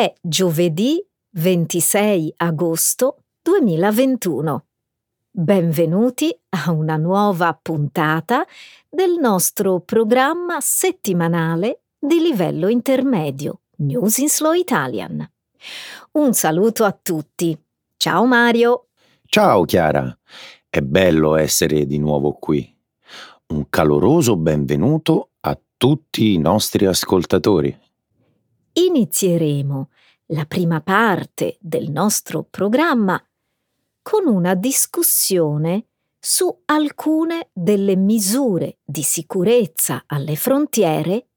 È giovedì 26 agosto 2021. Benvenuti a una nuova puntata del nostro programma settimanale di livello intermedio News in Slow Italian. Un saluto a tutti. Ciao Mario. Ciao Chiara. È bello essere di nuovo qui. Un caloroso benvenuto a tutti i nostri ascoltatori. Inizieremo la prima parte del nostro programma con una discussione su alcune delle misure di sicurezza alle frontiere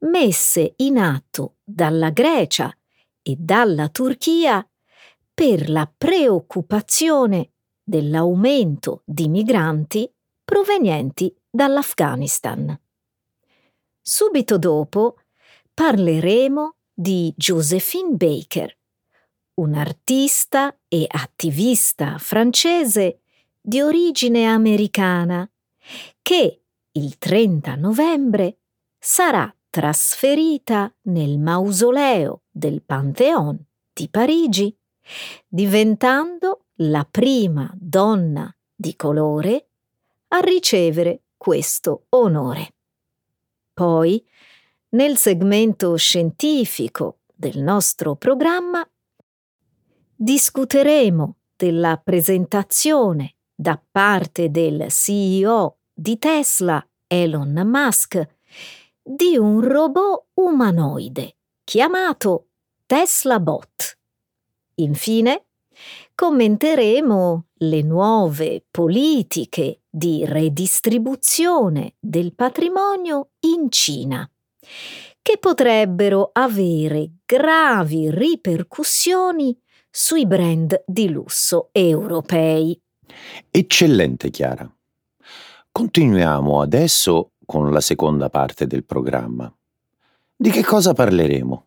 messe in atto dalla Grecia e dalla Turchia per la preoccupazione dell'aumento di migranti provenienti dall'Afghanistan. Subito dopo parleremo di Josephine Baker, un'artista e attivista francese di origine americana che il 30 novembre sarà trasferita nel mausoleo del Pantheon di Parigi, diventando la prima donna di colore a ricevere questo onore. Poi, nel segmento scientifico del nostro programma, discuteremo della presentazione da parte del CEO di Tesla, Elon Musk, di un robot umanoide chiamato Tesla Bot. Infine, commenteremo le nuove politiche di redistribuzione del patrimonio in Cina, che potrebbero avere gravi ripercussioni sui brand di lusso europei. Eccellente Chiara. Continuiamo adesso con la seconda parte del programma. Di che cosa parleremo?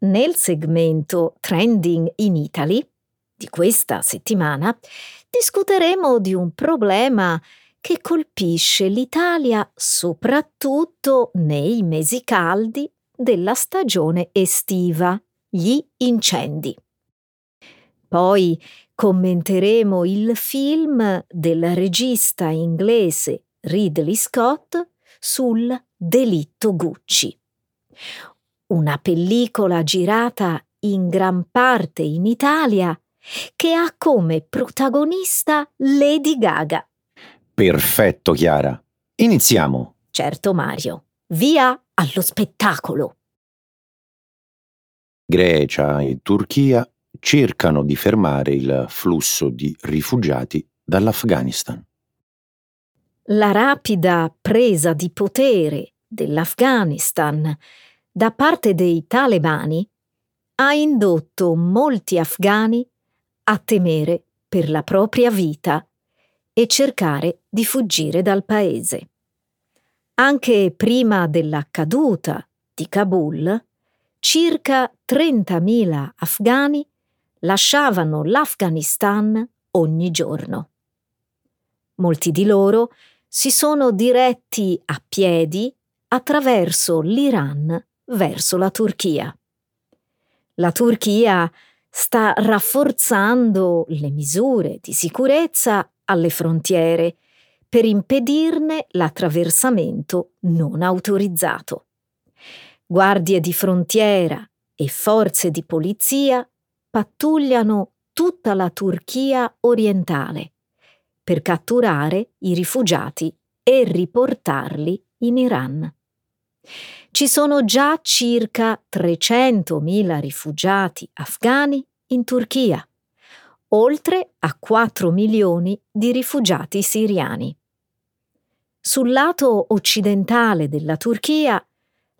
Nel segmento Trending in Italy di questa settimana discuteremo di un problema che colpisce l'Italia soprattutto nei mesi caldi della stagione estiva, gli incendi. Poi commenteremo il film del regista inglese Ridley Scott sul delitto Gucci. Una pellicola girata in gran parte in Italia che ha come protagonista Lady Gaga. Perfetto, Chiara. Iniziamo. Certo, Mario. Via allo spettacolo. Grecia e Turchia cercano di fermare il flusso di rifugiati dall'Afghanistan. La rapida presa di potere dell'Afghanistan da parte dei talebani ha indotto molti afghani a temere per la propria vita e cercare di fuggire dal paese. Anche prima della caduta di Kabul, circa 30.000 afghani lasciavano l'Afghanistan ogni giorno. Molti di loro si sono diretti a piedi attraverso l'Iran verso la Turchia. La Turchia sta rafforzando le misure di sicurezza alle frontiere per impedirne l'attraversamento non autorizzato. Guardie di frontiera e forze di polizia pattugliano tutta la Turchia orientale per catturare i rifugiati e riportarli in Iran. Ci sono già circa 300.000 rifugiati afghani in Turchia, oltre a 4 milioni di rifugiati siriani. Sul lato occidentale della Turchia,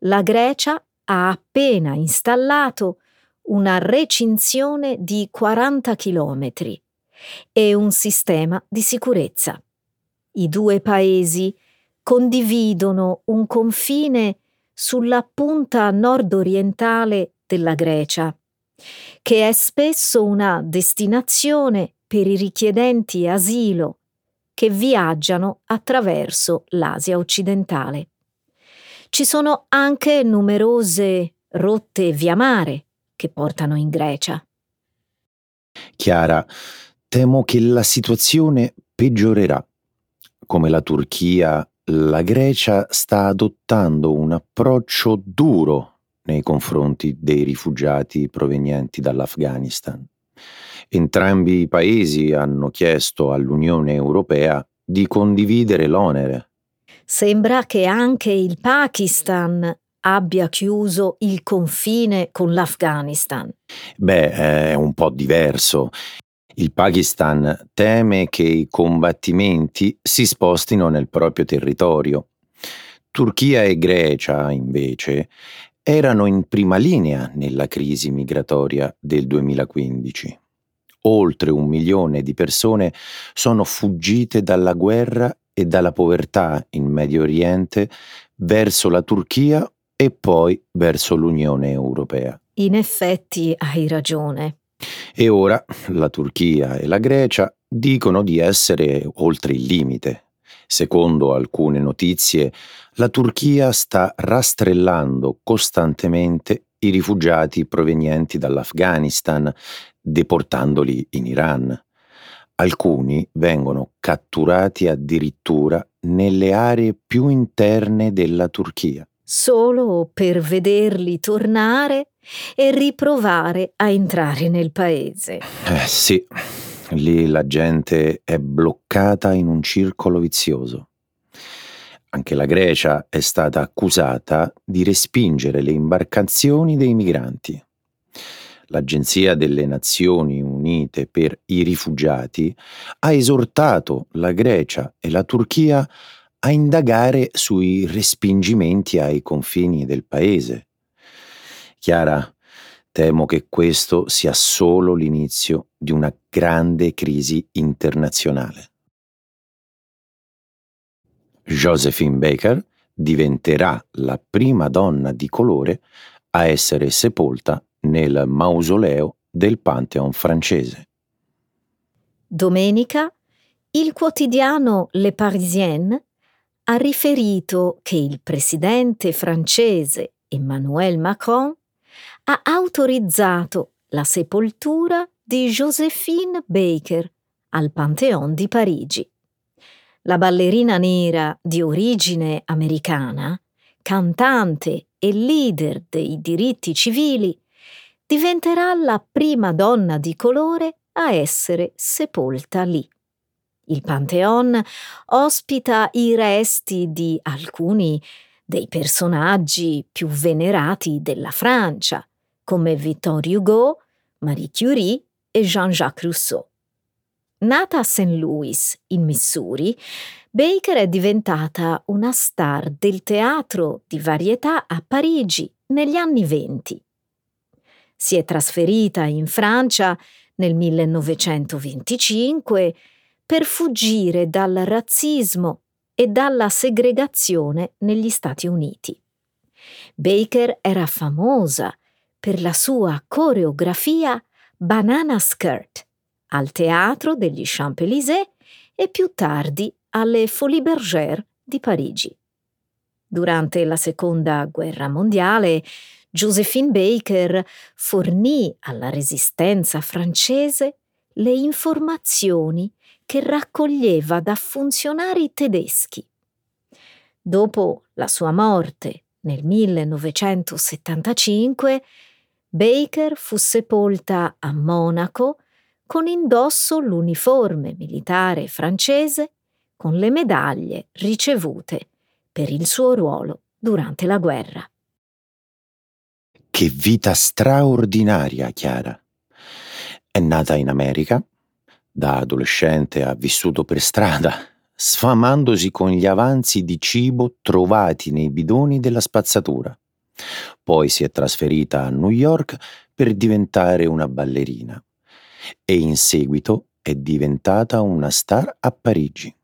la Grecia ha appena installato una recinzione di 40 chilometri e un sistema di sicurezza. I due paesi condividono un confine sulla punta nord-orientale della Grecia, che è spesso una destinazione per i richiedenti asilo che viaggiano attraverso l'Asia occidentale. Ci sono anche numerose rotte via mare che portano in Grecia. Chiara, temo che la situazione peggiorerà. Come la Turchia, la Grecia sta adottando un approccio duro nei confronti dei rifugiati provenienti dall'Afghanistan. Entrambi i paesi hanno chiesto all'Unione Europea di condividere l'onere. Sembra che anche il Pakistan abbia chiuso il confine con l'Afghanistan. Beh, è un po' diverso. Il Pakistan teme che i combattimenti si spostino nel proprio territorio. Turchia e Grecia, invece, erano in prima linea nella crisi migratoria del 2015. Oltre un milione di persone sono fuggite dalla guerra e dalla povertà in Medio Oriente verso la Turchia e poi verso l'Unione Europea. In effetti hai ragione. E ora la Turchia e la Grecia dicono di essere oltre il limite. Secondo alcune notizie, la Turchia sta rastrellando costantemente i rifugiati provenienti dall'Afghanistan, deportandoli in Iran. Alcuni vengono catturati addirittura nelle aree più interne della Turchia. Solo per vederli tornare e riprovare a entrare nel paese. Eh sì, Lì la gente è bloccata in un circolo vizioso. Anche la Grecia è stata accusata di respingere le imbarcazioni dei migranti. L'Agenzia delle Nazioni Unite per i rifugiati ha esortato la Grecia e la Turchia a indagare sui respingimenti ai confini del paese. Chiara, Temo che questo sia solo l'inizio di una grande crisi internazionale. Josephine Baker diventerà la prima donna di colore a essere sepolta nel mausoleo del Pantheon francese. Domenica il quotidiano Le Parisien ha riferito che il presidente francese Emmanuel Macron ha autorizzato la sepoltura di Josephine Baker al Pantheon di Parigi. La ballerina nera di origine americana, cantante e leader dei diritti civili, diventerà la prima donna di colore a essere sepolta lì. Il Pantheon ospita i resti di alcuni dei personaggi più venerati della Francia, come Victor Hugo, Marie Curie e Jean-Jacques Rousseau. Nata a St. Louis, in Missouri, Baker è diventata una star del teatro di varietà a Parigi negli anni venti. Si è trasferita in Francia nel 1925 per fuggire dal razzismo e dalla segregazione negli Stati Uniti. Baker era famosa per la sua coreografia Banana Skirt al teatro degli Champs-Élysées e più tardi alle Folies Bergère di Parigi. Durante la Seconda Guerra Mondiale, Josephine Baker fornì alla resistenza francese le informazioni che raccoglieva da funzionari tedeschi. Dopo la sua morte nel 1975, Baker fu sepolta a Monaco con indosso l'uniforme militare francese con le medaglie ricevute per il suo ruolo durante la guerra. Che vita straordinaria, Chiara. È nata in America, da adolescente ha vissuto per strada, sfamandosi con gli avanzi di cibo trovati nei bidoni della spazzatura. Poi si è trasferita a New York per diventare una ballerina e in seguito è diventata una star a Parigi.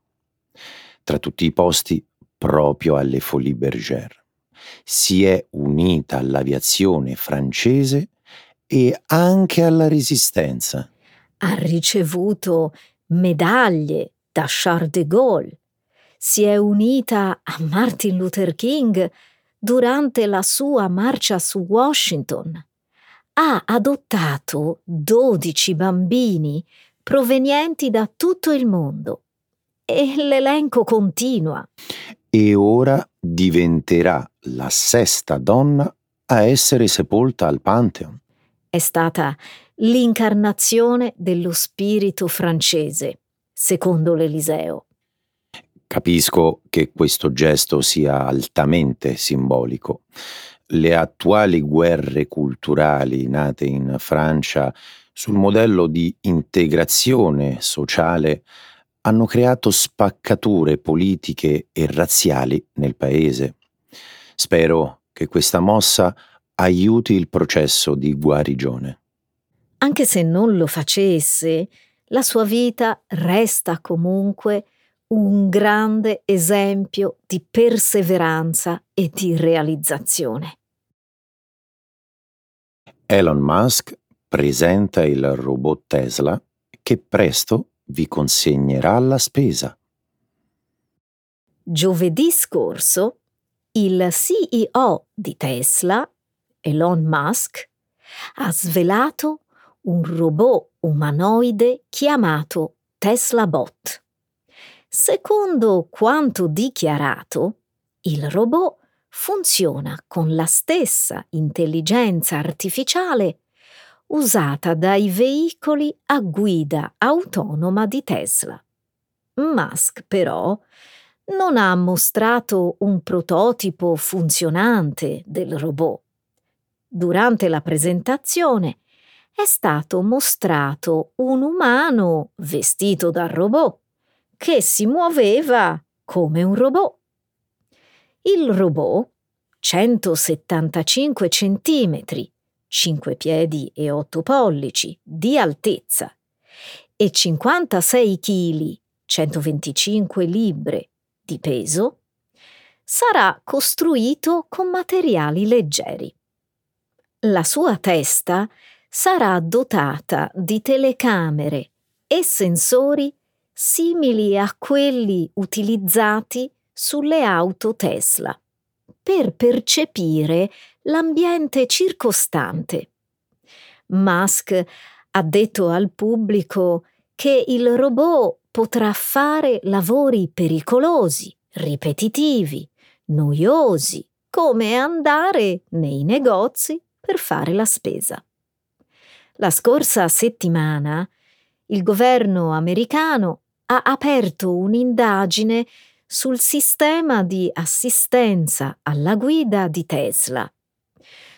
Tra tutti i posti proprio alle Folies Bergère. Si è unita all'aviazione francese e anche alla resistenza ha ricevuto medaglie da Charles de Gaulle, si è unita a Martin Luther King durante la sua marcia su Washington, ha adottato 12 bambini provenienti da tutto il mondo. E l'elenco continua. E ora diventerà la sesta donna a essere sepolta al Pantheon. È stata l'incarnazione dello spirito francese, secondo l'Eliseo. Capisco che questo gesto sia altamente simbolico. Le attuali guerre culturali nate in Francia sul modello di integrazione sociale hanno creato spaccature politiche e razziali nel paese. Spero che questa mossa aiuti il processo di guarigione. Anche se non lo facesse, la sua vita resta comunque un grande esempio di perseveranza e di realizzazione. Elon Musk presenta il robot Tesla che presto vi consegnerà la spesa. Giovedì scorso il CEO di Tesla, Elon Musk, ha svelato un robot umanoide chiamato Tesla Bot. Secondo quanto dichiarato, il robot funziona con la stessa intelligenza artificiale usata dai veicoli a guida autonoma di Tesla. Musk però non ha mostrato un prototipo funzionante del robot. Durante la presentazione è stato mostrato un umano vestito da robot che si muoveva come un robot. Il robot, 175 centimetri, 5 piedi e 8 pollici di altezza e 56 kg, 125 libbre di peso, sarà costruito con materiali leggeri. La sua testa sarà dotata di telecamere e sensori simili a quelli utilizzati sulle auto Tesla per percepire l'ambiente circostante. Musk ha detto al pubblico che il robot potrà fare lavori pericolosi, ripetitivi, noiosi, come andare nei negozi per fare la spesa. La scorsa settimana il governo americano ha aperto un'indagine sul sistema di assistenza alla guida di Tesla,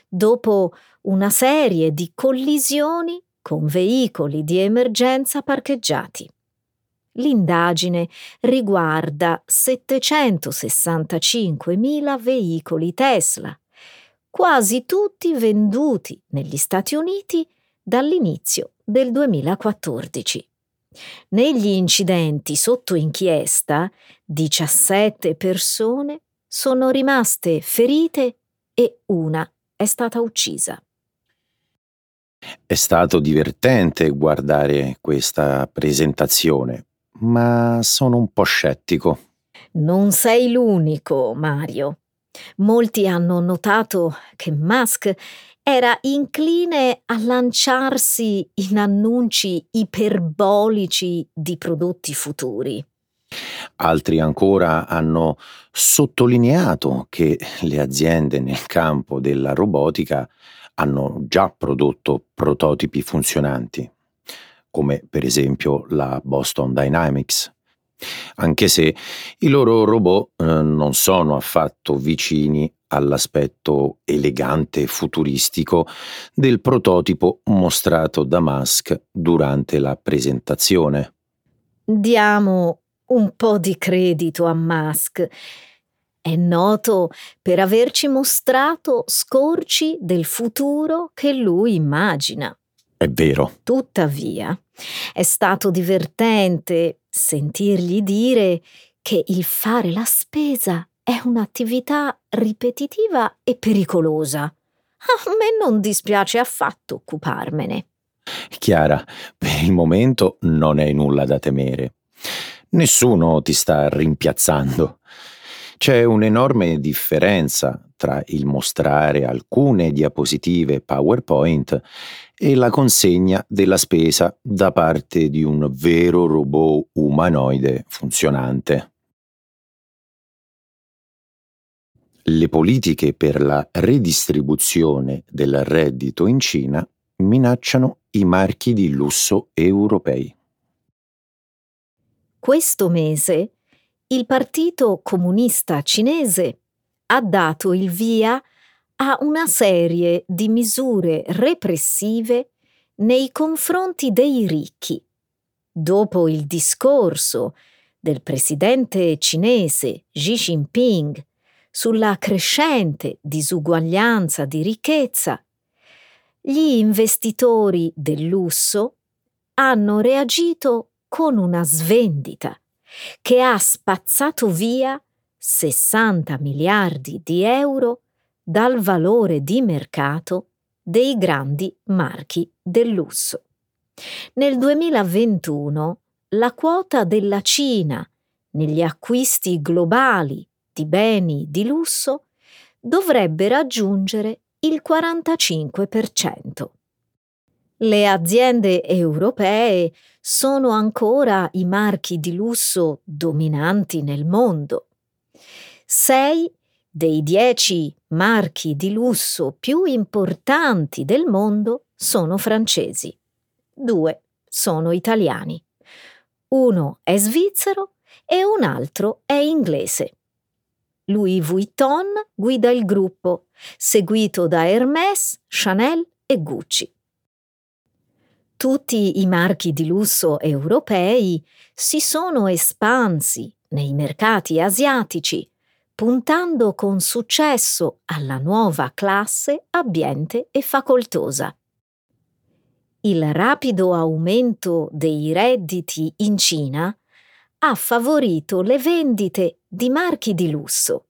dopo una serie di collisioni con veicoli di emergenza parcheggiati. L'indagine riguarda 765.000 veicoli Tesla, quasi tutti venduti negli Stati Uniti dall'inizio del 2014. Negli incidenti sotto inchiesta, 17 persone sono rimaste ferite e una è stata uccisa. È stato divertente guardare questa presentazione, ma sono un po' scettico. Non sei l'unico, Mario. Molti hanno notato che Musk era incline a lanciarsi in annunci iperbolici di prodotti futuri. Altri ancora hanno sottolineato che le aziende nel campo della robotica hanno già prodotto prototipi funzionanti, come per esempio la Boston Dynamics anche se i loro robot eh, non sono affatto vicini all'aspetto elegante e futuristico del prototipo mostrato da Musk durante la presentazione. Diamo un po' di credito a Musk. È noto per averci mostrato scorci del futuro che lui immagina. È vero. Tuttavia, è stato divertente sentirgli dire che il fare la spesa è un'attività ripetitiva e pericolosa. A me non dispiace affatto occuparmene. Chiara, per il momento non hai nulla da temere. Nessuno ti sta rimpiazzando. C'è un'enorme differenza tra il mostrare alcune diapositive PowerPoint e la consegna della spesa da parte di un vero robot umanoide funzionante. Le politiche per la redistribuzione del reddito in Cina minacciano i marchi di lusso europei. Questo mese il Partito Comunista Cinese ha dato il via a una serie di misure repressive nei confronti dei ricchi. Dopo il discorso del presidente cinese Xi Jinping sulla crescente disuguaglianza di ricchezza, gli investitori del lusso hanno reagito con una svendita che ha spazzato via 60 miliardi di euro dal valore di mercato dei grandi marchi del lusso. Nel 2021 la quota della Cina negli acquisti globali di beni di lusso dovrebbe raggiungere il 45%. Le aziende europee sono ancora i marchi di lusso dominanti nel mondo. Sei dei dieci marchi di lusso più importanti del mondo sono francesi. Due sono italiani. Uno è svizzero e un altro è inglese. Louis Vuitton guida il gruppo, seguito da Hermès, Chanel e Gucci. Tutti i marchi di lusso europei si sono espansi nei mercati asiatici, puntando con successo alla nuova classe abbiente e facoltosa. Il rapido aumento dei redditi in Cina ha favorito le vendite di marchi di lusso.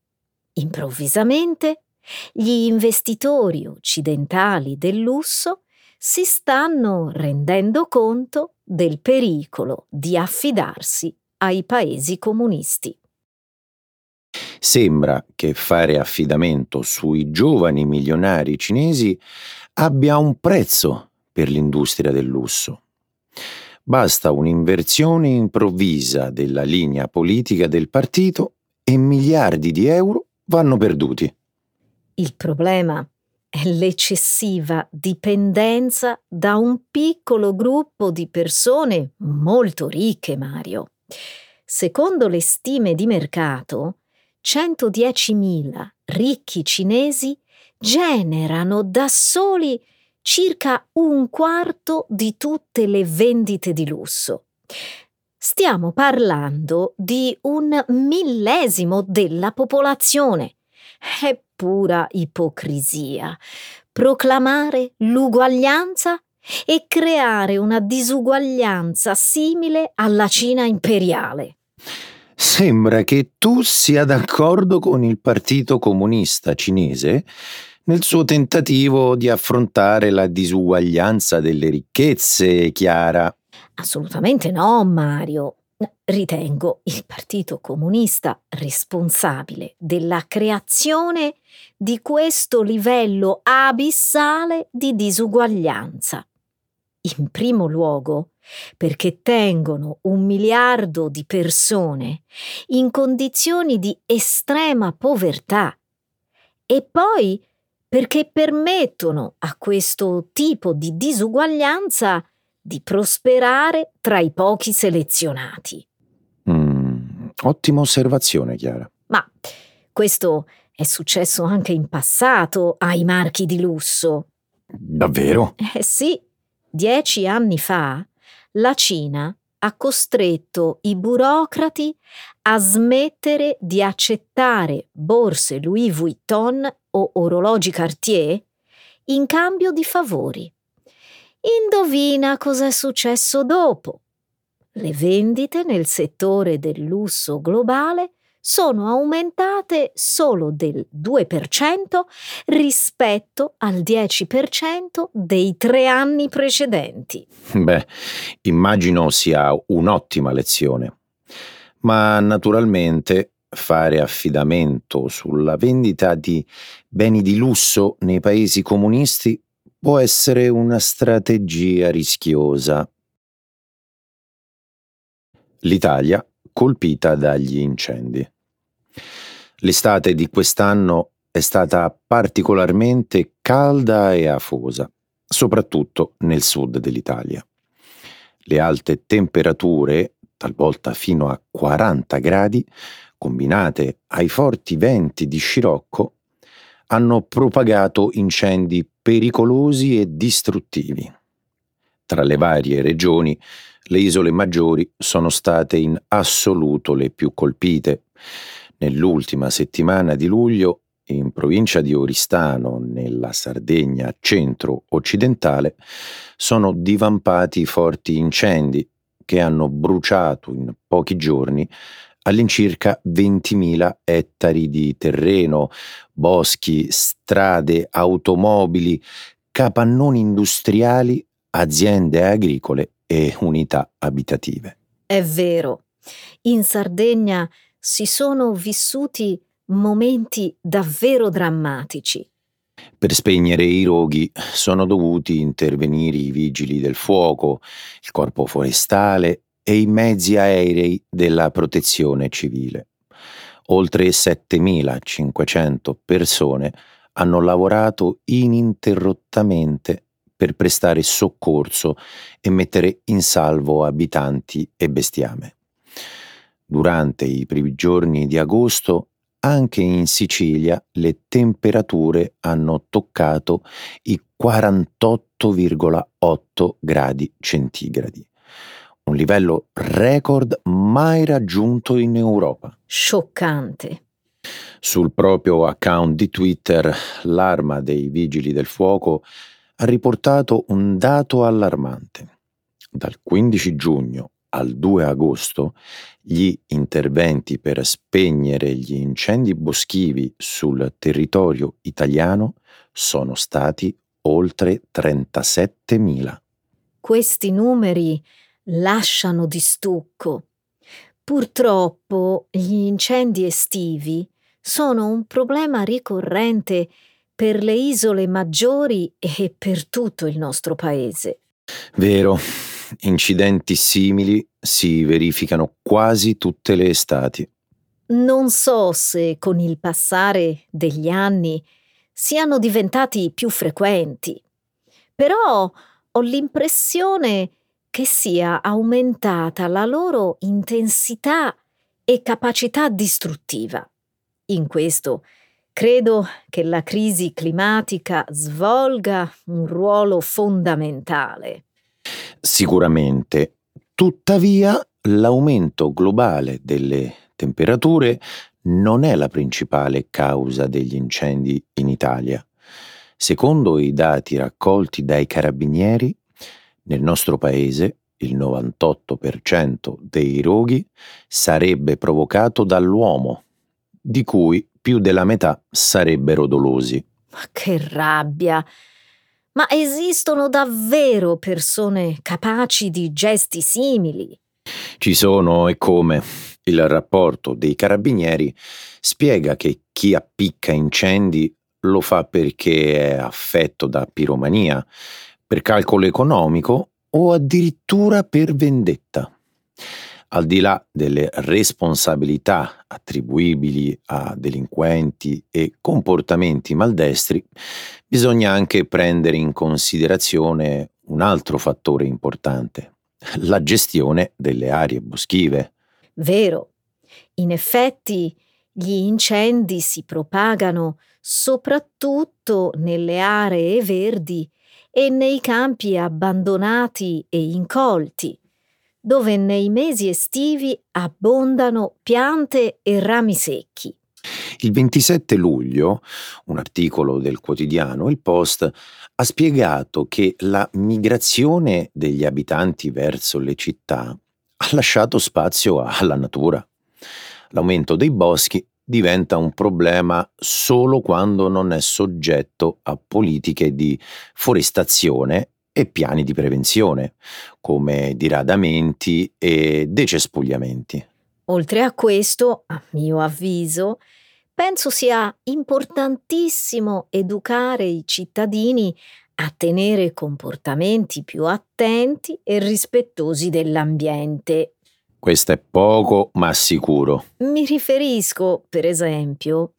Improvvisamente, gli investitori occidentali del lusso si stanno rendendo conto del pericolo di affidarsi ai paesi comunisti. Sembra che fare affidamento sui giovani milionari cinesi abbia un prezzo per l'industria del lusso. Basta un'inversione improvvisa della linea politica del partito e miliardi di euro vanno perduti. Il problema è l'eccessiva dipendenza da un piccolo gruppo di persone molto ricche, Mario. Secondo le stime di mercato, 110.000 ricchi cinesi generano da soli circa un quarto di tutte le vendite di lusso. Stiamo parlando di un millesimo della popolazione. È pura ipocrisia proclamare l'uguaglianza e creare una disuguaglianza simile alla Cina imperiale. Sembra che tu sia d'accordo con il Partito Comunista cinese nel suo tentativo di affrontare la disuguaglianza delle ricchezze, Chiara. Assolutamente no, Mario. Ritengo il Partito Comunista responsabile della creazione di questo livello abissale di disuguaglianza. In primo luogo, perché tengono un miliardo di persone in condizioni di estrema povertà e poi perché permettono a questo tipo di disuguaglianza di prosperare tra i pochi selezionati. Ottima osservazione, Chiara. Ma questo è successo anche in passato ai marchi di lusso. Davvero? Eh sì, dieci anni fa la Cina ha costretto i burocrati a smettere di accettare borse Louis Vuitton o orologi Cartier in cambio di favori. Indovina cos'è successo dopo? Le vendite nel settore del lusso globale sono aumentate solo del 2% rispetto al 10% dei tre anni precedenti. Beh, immagino sia un'ottima lezione. Ma naturalmente fare affidamento sulla vendita di beni di lusso nei paesi comunisti può essere una strategia rischiosa. L'Italia colpita dagli incendi. L'estate di quest'anno è stata particolarmente calda e afosa, soprattutto nel sud dell'Italia. Le alte temperature, talvolta fino a 40 gradi, combinate ai forti venti di scirocco, hanno propagato incendi pericolosi e distruttivi. Tra le varie regioni, le isole maggiori sono state in assoluto le più colpite. Nell'ultima settimana di luglio, in provincia di Oristano, nella Sardegna centro-occidentale, sono divampati forti incendi che hanno bruciato in pochi giorni all'incirca 20.000 ettari di terreno, boschi, strade, automobili, capannoni industriali, aziende agricole e unità abitative. È vero, in Sardegna si sono vissuti momenti davvero drammatici. Per spegnere i roghi sono dovuti intervenire i vigili del fuoco, il corpo forestale e i mezzi aerei della protezione civile. Oltre 7.500 persone hanno lavorato ininterrottamente per prestare soccorso e mettere in salvo abitanti e bestiame. Durante i primi giorni di agosto anche in Sicilia le temperature hanno toccato i 48,8 gradi centigradi un livello record mai raggiunto in Europa. Scioccante. Sul proprio account di Twitter, l'Arma dei Vigili del Fuoco ha riportato un dato allarmante. Dal 15 giugno al 2 agosto gli interventi per spegnere gli incendi boschivi sul territorio italiano sono stati oltre 37.000. Questi numeri lasciano di stucco. Purtroppo gli incendi estivi sono un problema ricorrente per le isole maggiori e per tutto il nostro paese. Vero, incidenti simili si verificano quasi tutte le estati. Non so se con il passare degli anni siano diventati più frequenti, però ho l'impressione che sia aumentata la loro intensità e capacità distruttiva. In questo credo che la crisi climatica svolga un ruolo fondamentale. Sicuramente. Tuttavia, l'aumento globale delle temperature non è la principale causa degli incendi in Italia. Secondo i dati raccolti dai carabinieri, nel nostro paese il 98% dei roghi sarebbe provocato dall'uomo, di cui più della metà sarebbero dolosi. Ma che rabbia! Ma esistono davvero persone capaci di gesti simili? Ci sono e come. Il rapporto dei carabinieri spiega che chi appicca incendi lo fa perché è affetto da piromania per calcolo economico o addirittura per vendetta. Al di là delle responsabilità attribuibili a delinquenti e comportamenti maldestri, bisogna anche prendere in considerazione un altro fattore importante, la gestione delle aree boschive. Vero. In effetti, gli incendi si propagano soprattutto nelle aree verdi e nei campi abbandonati e incolti, dove nei mesi estivi abbondano piante e rami secchi. Il 27 luglio, un articolo del quotidiano Il Post ha spiegato che la migrazione degli abitanti verso le città ha lasciato spazio alla natura. L'aumento dei boschi diventa un problema solo quando non è soggetto a politiche di forestazione e piani di prevenzione, come diradamenti e decespugliamenti. Oltre a questo, a mio avviso, penso sia importantissimo educare i cittadini a tenere comportamenti più attenti e rispettosi dell'ambiente. Questo è poco, ma sicuro. Mi riferisco, per esempio,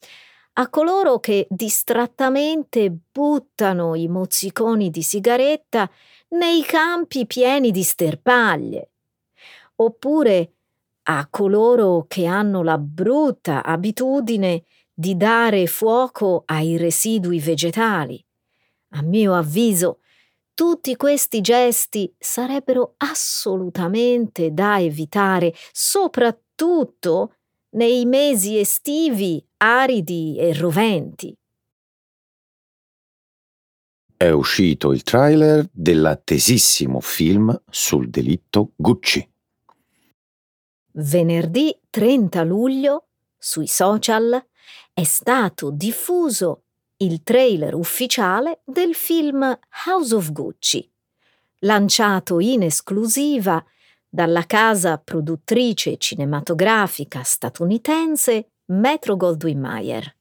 a coloro che distrattamente buttano i mozziconi di sigaretta nei campi pieni di sterpaglie, oppure a coloro che hanno la brutta abitudine di dare fuoco ai residui vegetali. A mio avviso, tutti questi gesti sarebbero assolutamente da evitare, soprattutto nei mesi estivi aridi e roventi. È uscito il trailer dell'attesissimo film sul delitto Gucci. Venerdì 30 luglio sui social è stato diffuso il trailer ufficiale del film House of Gucci, lanciato in esclusiva dalla casa produttrice cinematografica statunitense Metro Goldwyn Mayer.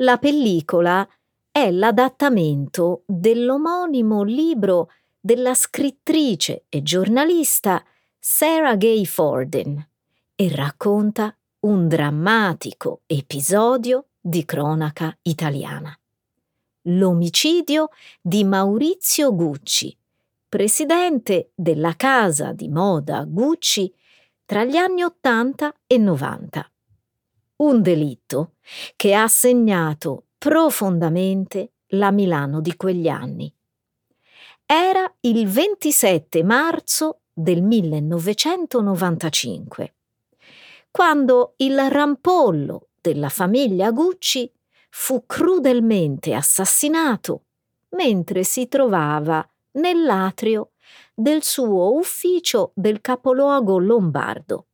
La pellicola è l'adattamento dell'omonimo libro della scrittrice e giornalista Sarah Gay Forden e racconta un drammatico episodio di cronaca italiana. L'omicidio di Maurizio Gucci, presidente della casa di moda Gucci tra gli anni 80 e 90. Un delitto che ha segnato profondamente la Milano di quegli anni. Era il 27 marzo del 1995, quando il rampollo della famiglia Gucci fu crudelmente assassinato mentre si trovava nell'atrio del suo ufficio del capoluogo lombardo.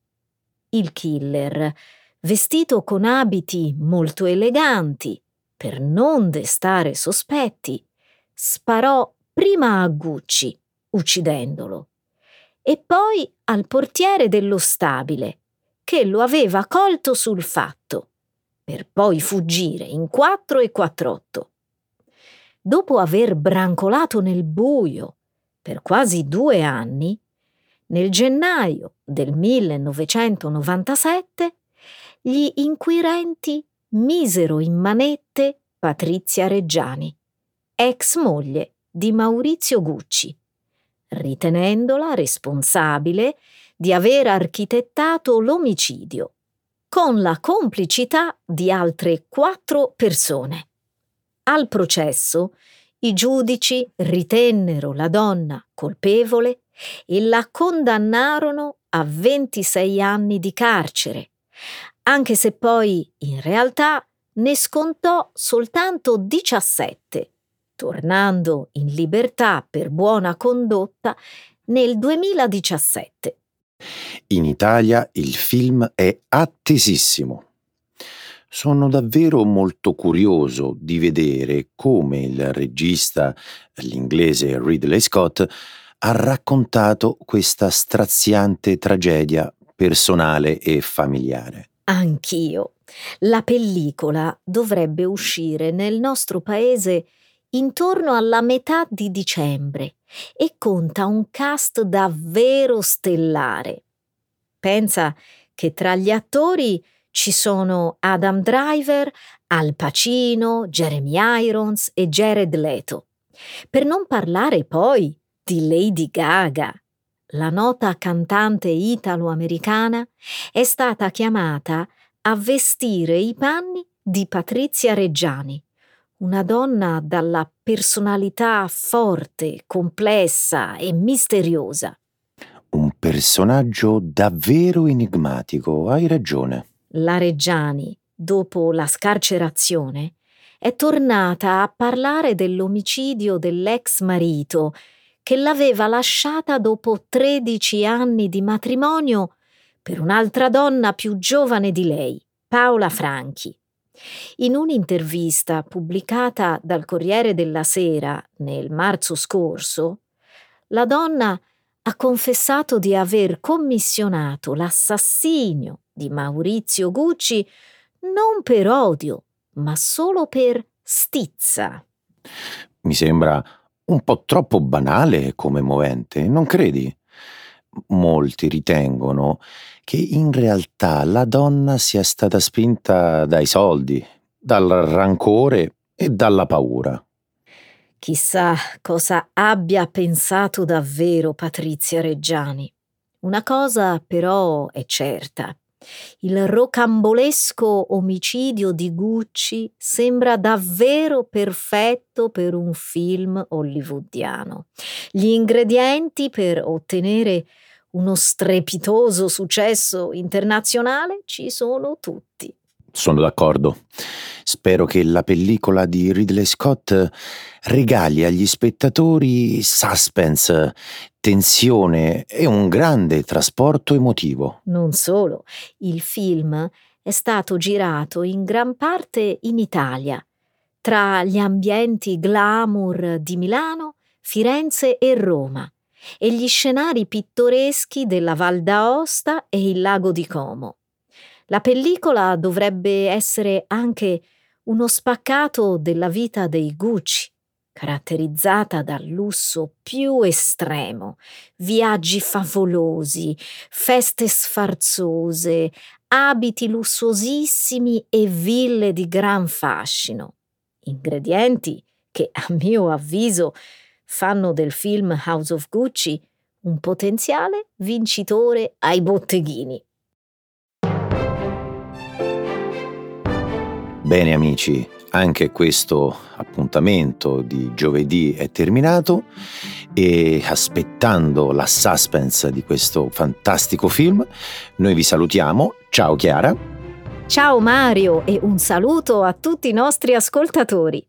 Il killer, vestito con abiti molto eleganti, per non destare sospetti, sparò prima a Gucci, uccidendolo, e poi al portiere dello stabile, che lo aveva colto sul fatto, per poi fuggire in quattro e quattr'otto. Dopo aver brancolato nel buio per quasi due anni, nel gennaio del 1997 gli inquirenti misero in manette Patrizia Reggiani, ex moglie di Maurizio Gucci, ritenendola responsabile di aver architettato l'omicidio, con la complicità di altre quattro persone. Al processo i giudici ritennero la donna colpevole e la condannarono a 26 anni di carcere, anche se poi in realtà ne scontò soltanto 17 tornando in libertà per buona condotta nel 2017. In Italia il film è attesissimo. Sono davvero molto curioso di vedere come il regista, l'inglese Ridley Scott, ha raccontato questa straziante tragedia personale e familiare. Anch'io. La pellicola dovrebbe uscire nel nostro paese intorno alla metà di dicembre e conta un cast davvero stellare. Pensa che tra gli attori ci sono Adam Driver, Al Pacino, Jeremy Irons e Jared Leto. Per non parlare poi di Lady Gaga. La nota cantante italo-americana è stata chiamata a vestire i panni di Patrizia Reggiani una donna dalla personalità forte, complessa e misteriosa. Un personaggio davvero enigmatico, hai ragione. La Reggiani, dopo la scarcerazione, è tornata a parlare dell'omicidio dell'ex marito che l'aveva lasciata dopo 13 anni di matrimonio per un'altra donna più giovane di lei, Paola Franchi. In un'intervista pubblicata dal Corriere della Sera nel marzo scorso, la donna ha confessato di aver commissionato l'assassinio di Maurizio Gucci non per odio, ma solo per stizza. Mi sembra un po' troppo banale come movente, non credi? Molti ritengono che in realtà la donna sia stata spinta dai soldi, dal rancore e dalla paura. Chissà cosa abbia pensato davvero Patrizia Reggiani. Una cosa però è certa. Il rocambolesco omicidio di Gucci sembra davvero perfetto per un film hollywoodiano. Gli ingredienti per ottenere uno strepitoso successo internazionale ci sono tutti. Sono d'accordo. Spero che la pellicola di Ridley Scott regali agli spettatori suspense, tensione e un grande trasporto emotivo. Non solo, il film è stato girato in gran parte in Italia, tra gli ambienti glamour di Milano, Firenze e Roma e gli scenari pittoreschi della Val d'Aosta e il lago di Como. La pellicola dovrebbe essere anche uno spaccato della vita dei Gucci, caratterizzata dal lusso più estremo, viaggi favolosi, feste sfarzose, abiti lussuosissimi e ville di gran fascino. Ingredienti che, a mio avviso, fanno del film House of Gucci un potenziale vincitore ai botteghini. Bene amici, anche questo appuntamento di giovedì è terminato e aspettando la suspense di questo fantastico film, noi vi salutiamo. Ciao Chiara. Ciao Mario e un saluto a tutti i nostri ascoltatori.